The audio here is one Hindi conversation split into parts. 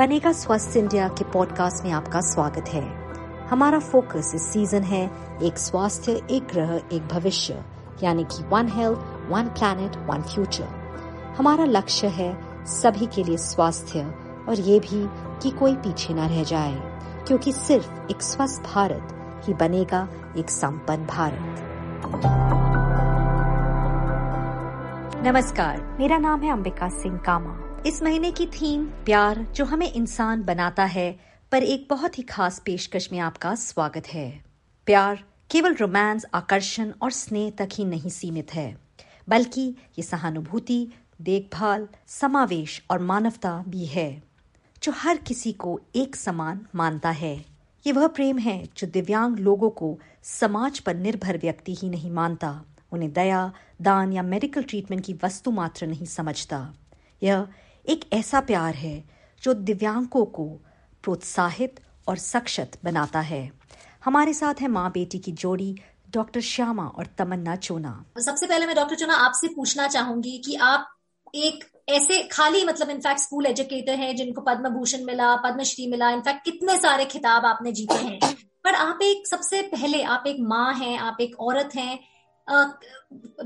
बनेगा स्वस्थ इंडिया के पॉडकास्ट में आपका स्वागत है। हमारा फोकस इस सीज़न है एक स्वास्थ्य, एक ग्रह, एक भविष्य, यानी कि one health one planet one future हमारा लक्ष्य है सभी के लिए स्वास्थ्य, और ये भी कि कोई पीछे ना रह जाए, क्योंकि सिर्फ़ एक स्वस्थ भारत ही बनेगा एक संपन्न भारत। नमस्कार, मेरा नाम है अंबिका सिंह कामा। इस महीने की थीम प्यार जो हमें इंसान बनाता है, पर एक बहुत ही खास पेशकश में आपका स्वागत है। प्यार केवल रोमांस, आकर्षण और स्नेह तक ही नहीं सीमित है, बल्कि ये सहानुभूति, देखभाल, समावेश और मानवता भी है, जो हर किसी को एक समान मानता है। ये वह प्रेम है जो दिव्यांग लोगों को समाज पर निर्भर व्यक्ति ही नहीं मानता, उन्हें दया, दान या मेडिकल ट्रीटमेंट की वस्तु मात्र नहीं समझता। यह एक ऐसा प्यार है जो दिव्यांगों को प्रोत्साहित और सक्षत बनाता है। हमारे साथ है माँ बेटी की जोड़ी, डॉक्टर श्यामा और तमन्ना चोना। सबसे पहले मैं डॉक्टर चोना आपसे पूछना चाहूँगी कि आप एक ऐसे खाली मतलब इनफैक्ट स्कूल एजुकेटर हैं जिनको पद्म भूषण मिला, पद्मश्री मिला इनफैक्ट कितने सारे खिताब आपने जीते हैं। पर आप एक सबसे पहले, आप एक माँ हैं, आप एक औरत हैं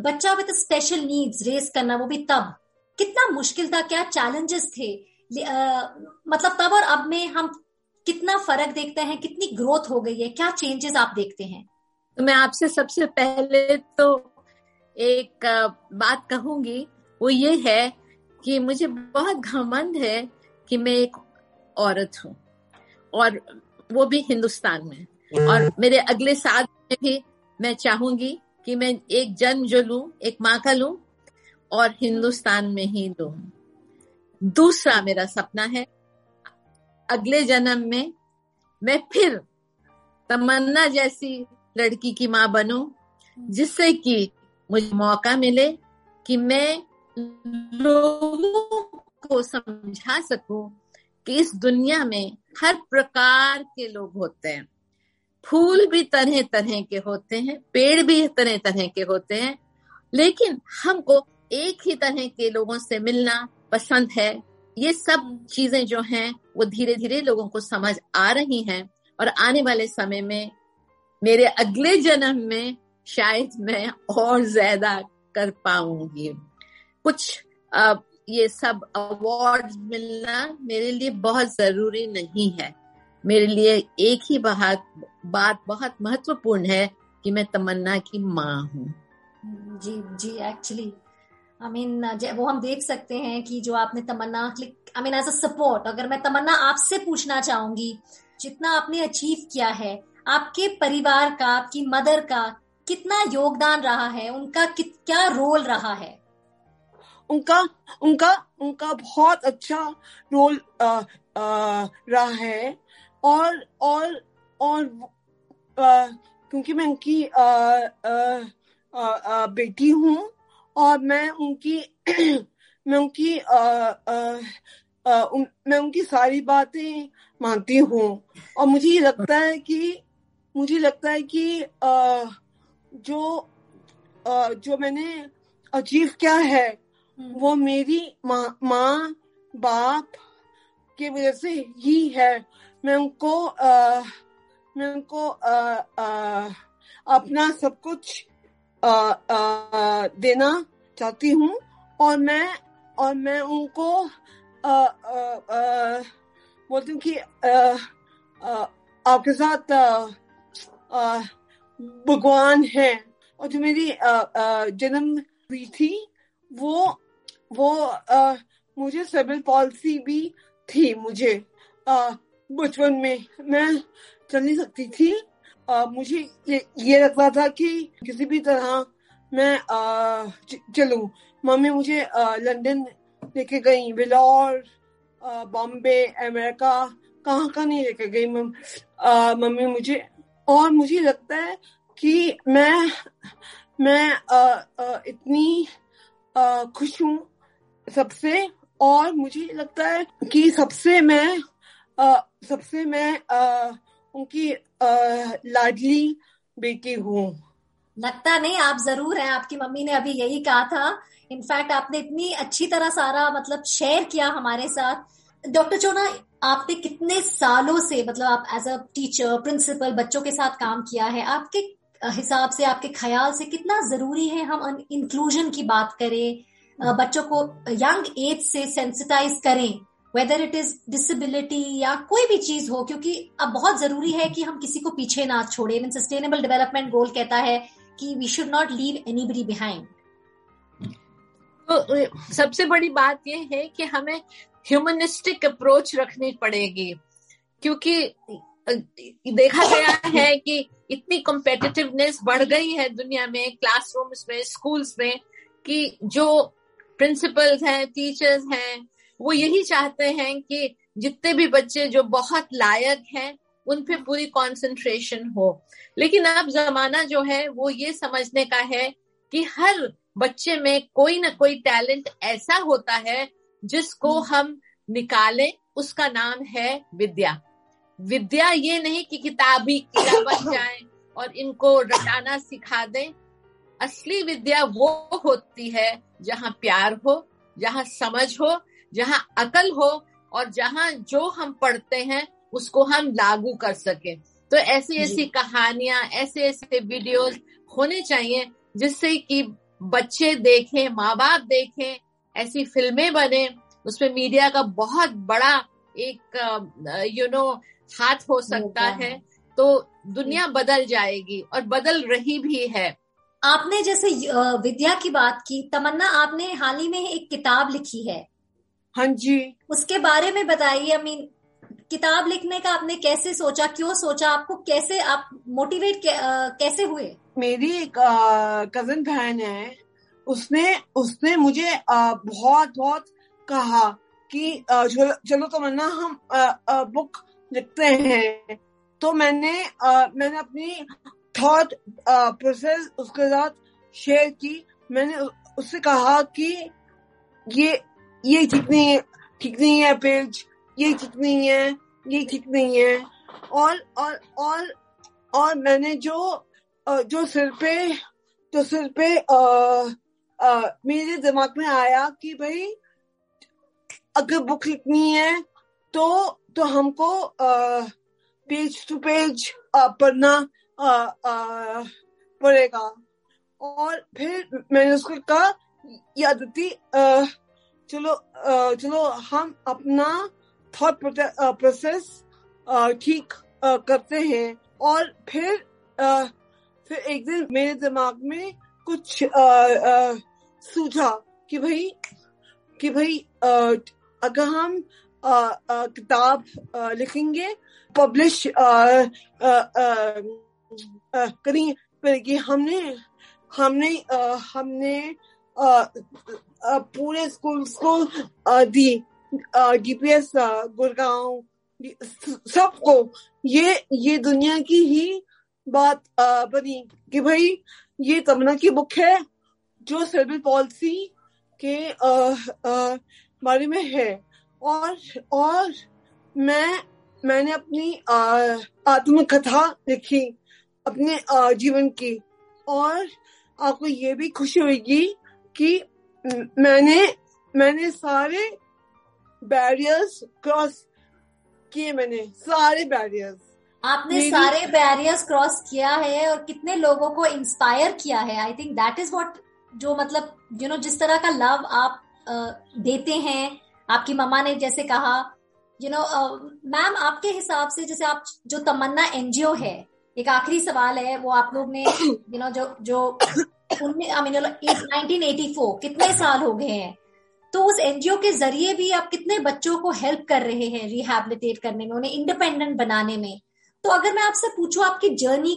बच्चा विद स्पेशल नीड्स रेस करना वो भी तब कितना मुश्किल था क्या चैलेंजेस थे। आ, मतलब तब और अब में हम कितना फ़र्क देखते हैं कितनी ग्रोथ हो गई है क्या चेंजेस आप देखते हैं? तो मैं आपसे सबसे पहले तो एक बात कहूँगी। वो ये है कि मुझे बहुत घमंड है कि मैं एक औरत हूँ और वो भी हिंदुस्तान में। और मेरे अगले साल में भी मैं चाहूँगी कि मैं एक जन्म जो लू एक माँ का लू और हिंदुस्तान में ही दू दूसरा मेरा सपना है, अगले जन्म में मैं फिर तमन्ना जैसी लड़की की माँ बनू, जिससे कि मुझे मौका मिले कि मैं लोगों को समझा सकूँ कि इस दुनिया में हर प्रकार के लोग होते हैं। फूल भी तरह तरह के होते हैं, पेड़ भी तरह तरह के होते हैं, लेकिन हमको एक ही तरह के लोगों से मिलना पसंद है। ये सब चीज़ें जो हैं, वो धीरे धीरे लोगों को समझ आ रही हैं और आने वाले समय में मेरे अगले जन्म में शायद मैं और ज़्यादा कर पाऊँगी। कुछ ये सब अवार्ड मिलना मेरे लिए बहुत ज़रूरी नहीं है। मेरे लिए एक ही बात बात बहुत महत्वपूर्ण है कि मैं तमन्ना की माँ हूँ। जी जी एक्चुअली आई मीन वो हम देख सकते हैं कि जो आपने Tamanna click I mean as a support अगर मैं तमन्ना आपसे पूछना चाहूँगी जितना आपने अचीव किया है आपके परिवार का आपकी मदर का कितना योगदान रहा है उनका क्या रोल रहा है? उनका उनका उनका बहुत अच्छा रोल आ, आ, रहा है। और और और आ, क्योंकि मैं उनकी आ, आ, आ, आ, बेटी हूँ और मैं उनकी मैं उनकी आ, आ, आ, उन, मैं उनकी सारी बातें मानती हूँ और मुझे लगता है कि मुझे लगता है कि आ, जो आ, जो मैंने अचीव किया है हम्म। वो मेरी माँ माँ बाप की वजह से ही है मैं उनको आ, मैं उनको आ, आ, अपना सब कुछ देना चाहती हूँ और मैं और मैं उनको बोलती हूँ कि आपके साथ भगवान है। और जो मेरी जन्म हुई थी वो वो आ, मुझे सेबल पॉलिसी भी थी मुझे बचपन में। मैं चल नहीं सकती थी। मुझे ये, लगता था कि किसी भी तरह मैं चलू। मम्मी मुझे लंदन लेके गई विलौर बॉम्बे अमेरिका। कहाँ कहाँ नहीं लेके गई मम्मी मुझे। और मुझे लगता है कि मैं मैं इतनी खुश हूँ सबसे। और मुझे लगता है कि सबसे मैं सबसे मैं उनकी लाडली बेटी हूँ। लगता नहीं, आप ज़रूर हैं। आपकी मम्मी ने अभी यही कहा था। इनफैक्ट आपने इतनी अच्छी तरह सारा मतलब शेयर किया हमारे साथ। डॉक्टर चोना आपने कितने सालों से मतलब आप एज अ टीचर प्रिंसिपल बच्चों के साथ काम किया है। आपके हिसाब से, आपके ख्याल से कितना ज़रूरी है हम इंक्लूजन की बात करें? बच्चों को यंग एज से सेंसिटाइज करें। वेदर इट इज़ डिसेबिलिटी या कोई भी चीज़ हो, क्योंकि अब बहुत ज़रूरी है कि हम किसी को पीछे ना छोड़े। मीन सस्टेनेबल डेवलपमेंट गोल कहता है कि we should not leave anybody behind तो सबसे बड़ी बात यह है कि हमें ह्यूमनिस्टिक अप्रोच रखनी पड़ेगी, क्योंकि देखा गया है कि इतनी कॉम्पिटिटिवनेस बढ़ गई है दुनिया में क्लासरूम्स में स्कूल्स में, कि जो प्रिंसिपल्स हैं टीचर्स हैं वो यही चाहते हैं कि जितने भी बच्चे जो बहुत लायक हैं उन पे पूरी कंसंट्रेशन हो। लेकिन अब जमाना जो है वो ये समझने का है कि हर बच्चे में कोई ना कोई टैलेंट ऐसा होता है जिसको हम्म। हम निकालें उसका नाम है विद्या। विद्या ये नहीं कि किताबी कीड़ा बन जाए और इनको रटाना सिखा दें। असली विद्या वो होती है जहाँ प्यार हो जहाँ समझ हो जहाँ अकल हो और जहाँ जो हम पढ़ते हैं उसको हम लागू कर सके। तो ऐसी ऐसी कहानियाँ ऐसे ऐसे वीडियोस होने चाहिए जिससे कि बच्चे देखें माँ बाप देखें ऐसी फ़िल्में बने उसमें मीडिया का बहुत बड़ा एक यू नो हाथ हो सकता है। तो दुनिया बदल जाएगी और बदल रही भी है। आपने जैसे विद्या की बात की तमन्ना आपने हाल ही में एक किताब लिखी है। हाँ जी। उसके बारे में बताइए आई मीन किताब लिखने का आपने कैसे सोचा क्यों सोचा आपको कैसे आप मोटिवेट कैसे हुए? मेरी एक कज़न बहन है उसने उसने मुझे आ, बहुत बहुत कहा कि चलो तो मन्ना हम आ, बुक लिखते हैं। तो मैंने मैंने अपनी थॉट प्रोसेस उसके साथ शेयर की। मैंने उससे कहा कि ये ये ठीक नहीं है ठीक नहीं है पेज ये ठीक नहीं है ये ठीक नहीं है और और और और मैंने जो जो सिर पे जो सिर पे आ, आ, मेरे दिमाग में आया कि भाई अगर बुक लिखनी है तो तो हमको आ, पेज टू पेज पढ़ना पड़ेगा। और फिर मैंने उसको कहा याद आदती चलो चलो, हम अपना थॉट प्रोसेस ठीक करते हैं और फिर फिर एक दिन मेरे दिमाग में कुछ सूझा कि भाई कि भाई अगर हम किताब लिखेंगे पब्लिश करेंगे हमने हमने हमने पूरे स्कूल्स को दी डीपीएस गुड़गांव सबको, ये ये दुनिया की ही बात बनी कि भाई, ये तमन्ना की बुक है, जो सर्विल पॉलिसी के बारे में है। और और मैं, मैंने अपनी आत्मकथा लिखी, अपने जीवन की। और आपको ये भी खुशी होगी कि मैंने मैंने सारे बैरियर्स क्रॉस किए मैंने सारे बैरियर्स आपने सारे बैरियर्स क्रॉस किया है और कितने लोगों को इंस्पायर किया है? I think that is what जो मतलब यू you नो know, जिस तरह का लव आप uh, देते हैं आपकी मम्मा ने जैसे कहा यू नो मैम आपके हिसाब से जैसे आप जो तमन्ना एनजीओ है एक आखिरी सवाल है वो आप लोग ने यू you नो know, जो जो नाइनटीन एटी फोर कितने साल हो गए हैं? तो उस एनजीओ के ज़रिए भी आप कितने बच्चों को हेल्प कर रहे हैं रिहेबिलिटेट करने में उन्हें इंडिपेंडेंट बनाने में? तो अगर मैं आपसे पूछूँ आपकी जर्नी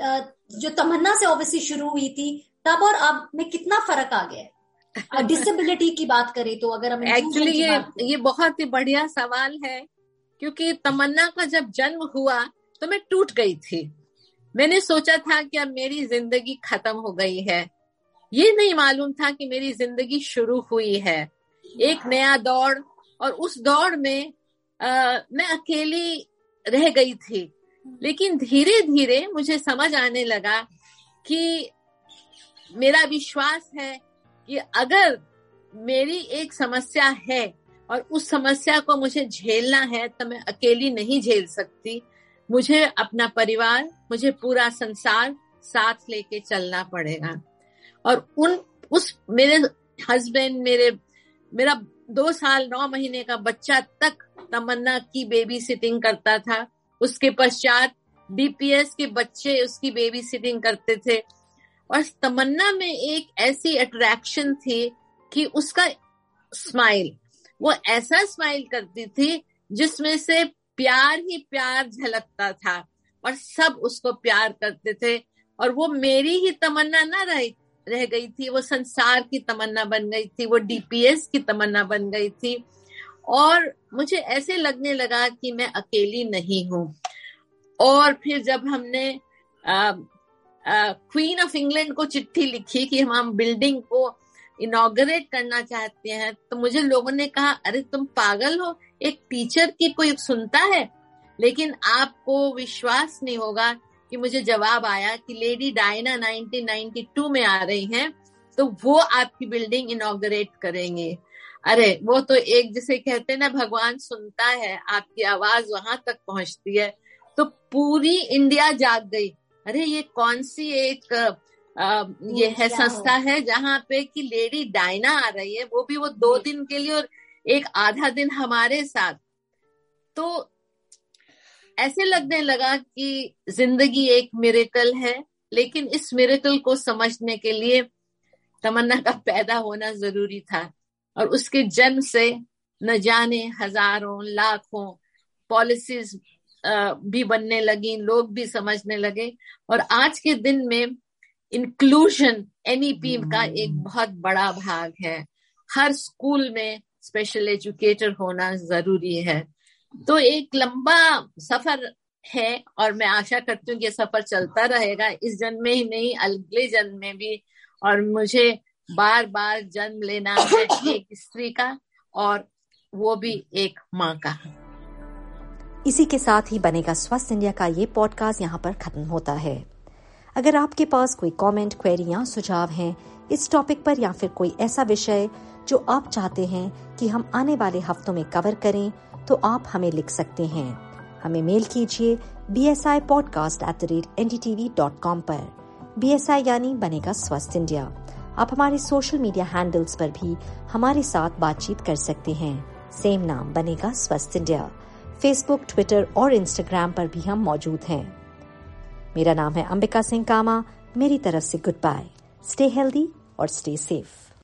जो तमन्ना से ऑब्वियसली शुरू हुई थी तब और अब में कितना फ़र्क आ गया है? डिसेबिलिटी की बात करें तो अगर हम एक्चुअली ये ये बहुत ही बढ़िया सवाल है क्योंकि तमन्ना का जब जन्म हुआ तो मैं टूट गई थी। मैंने सोचा था कि अब मेरी ज़िंदगी खत्म हो गई है। ये नहीं मालूम था कि मेरी ज़िंदगी शुरू हुई है। एक नया दौड़ और उस दौड़ में आ, मैं अकेली रह गई थी। लेकिन धीरे धीरे मुझे समझ आने लगा कि मेरा विश्वास है कि अगर मेरी एक समस्या है और उस समस्या को मुझे झेलना है तो मैं अकेली नहीं झेल सकती। मुझे अपना परिवार, मुझे पूरा संसार साथ लेके चलना पड़ेगा। और उन, उस मेरे हस्बैंड मेरे, मेरा दो साल, नौ महीने का बच्चा तक तमन्ना की बेबी सिटिंग करता था। उसके पश्चात डीपीएस के बच्चे उसकी बेबी सिटिंग करते थे। और तमन्ना में एक ऐसी अट्रैक्शन थी कि उसका स्माइल वो ऐसा स्माइल करती थी जिसमें से प्यार ही प्यार झलकता था और सब उसको प्यार करते थे और वो मेरी ही तमन्ना ना रही, रह गई थी, वो संसार की तमन्ना बन गई थी, वो डीपीएस की तमन्ना बन गई थी। और मुझे ऐसे लगने लगा कि मैं अकेली नहीं हूँ। और फिर जब हमने क्वीन ऑफ़ इंग्लैंड को चिट्ठी लिखी कि हम बिल्डिंग को इनोग्रेट करना चाहते हैं तो मुझे लोगों ने कहा, अरे, तुम पागल हो, एक टीचर की कोई सुनता है? लेकिन आपको विश्वास नहीं होगा कि मुझे जवाब आया कि लेडी डायना 1992 में आ रही हैं तो वो आपकी बिल्डिंग इनोग्रेट करेंगे। अरे, वो तो एक जिसे कहते हैं ना, भगवान सुनता है, आपकी आवाज़ वहाँ तक पहुँचती है। तो पूरी इंडिया जाग गई। अरे, ये कौन सी एक ये है संस्था है जहाँ पे कि लेडी डायना आ रही है वो भी वो दो दिन के लिए और एक आधा दिन हमारे साथ। तो ऐसे लगने लगा कि ज़िंदगी एक मिरेकल है लेकिन इस मिरेकल को समझने के लिए तमन्ना का पैदा होना ज़रूरी था और उसके जन्म से न जाने हज़ारों लाखों पॉलिसीज़ भी बनने लगी लोग भी समझने लगे। और आज के दिन में इंक्लूजन एनईपी का एक बहुत बड़ा भाग है। हर स्कूल में स्पेशल एजुकेटर होना ज़रूरी है। तो एक लंबा सफ़र है और मैं आशा करती हूँ कि सफ़र चलता रहेगा। इस जन्म में ही नहीं अगले जन्म में भी। और मुझे बार बार जन्म लेना है एक स्त्री का और वो भी एक माँ का। इसी के साथ ही बनेगा स्वस्थ इंडिया का ये पॉडकास्ट यहाँ पर खत्म होता है। अगर आपके पास कोई कमेंट, क्वेरी या सुझाव हैं इस टॉपिक पर या फिर कोई ऐसा विषय जो आप चाहते हैं कि हम आने वाले हफ्तों में कवर करें तो आप हमें लिख सकते हैं। हमें मेल कीजिए B S I podcast at the rate N D T dot com B S I यानी बनेगा स्वस्थ इंडिया। आप हमारे सोशल मीडिया हैंडल्स पर भी हमारे साथ बातचीत कर सकते हैं। सेम नाम बनेगा स्वस्थ इंडिया। फेसबुक ट्विटर और इंस्टाग्राम पर भी हम मौजूद हैं। मेरा नाम है अंबिका सिंह कामा। मेरी तरफ़ से गुड बाय स्टे हेल्दी और स्टे सेफ़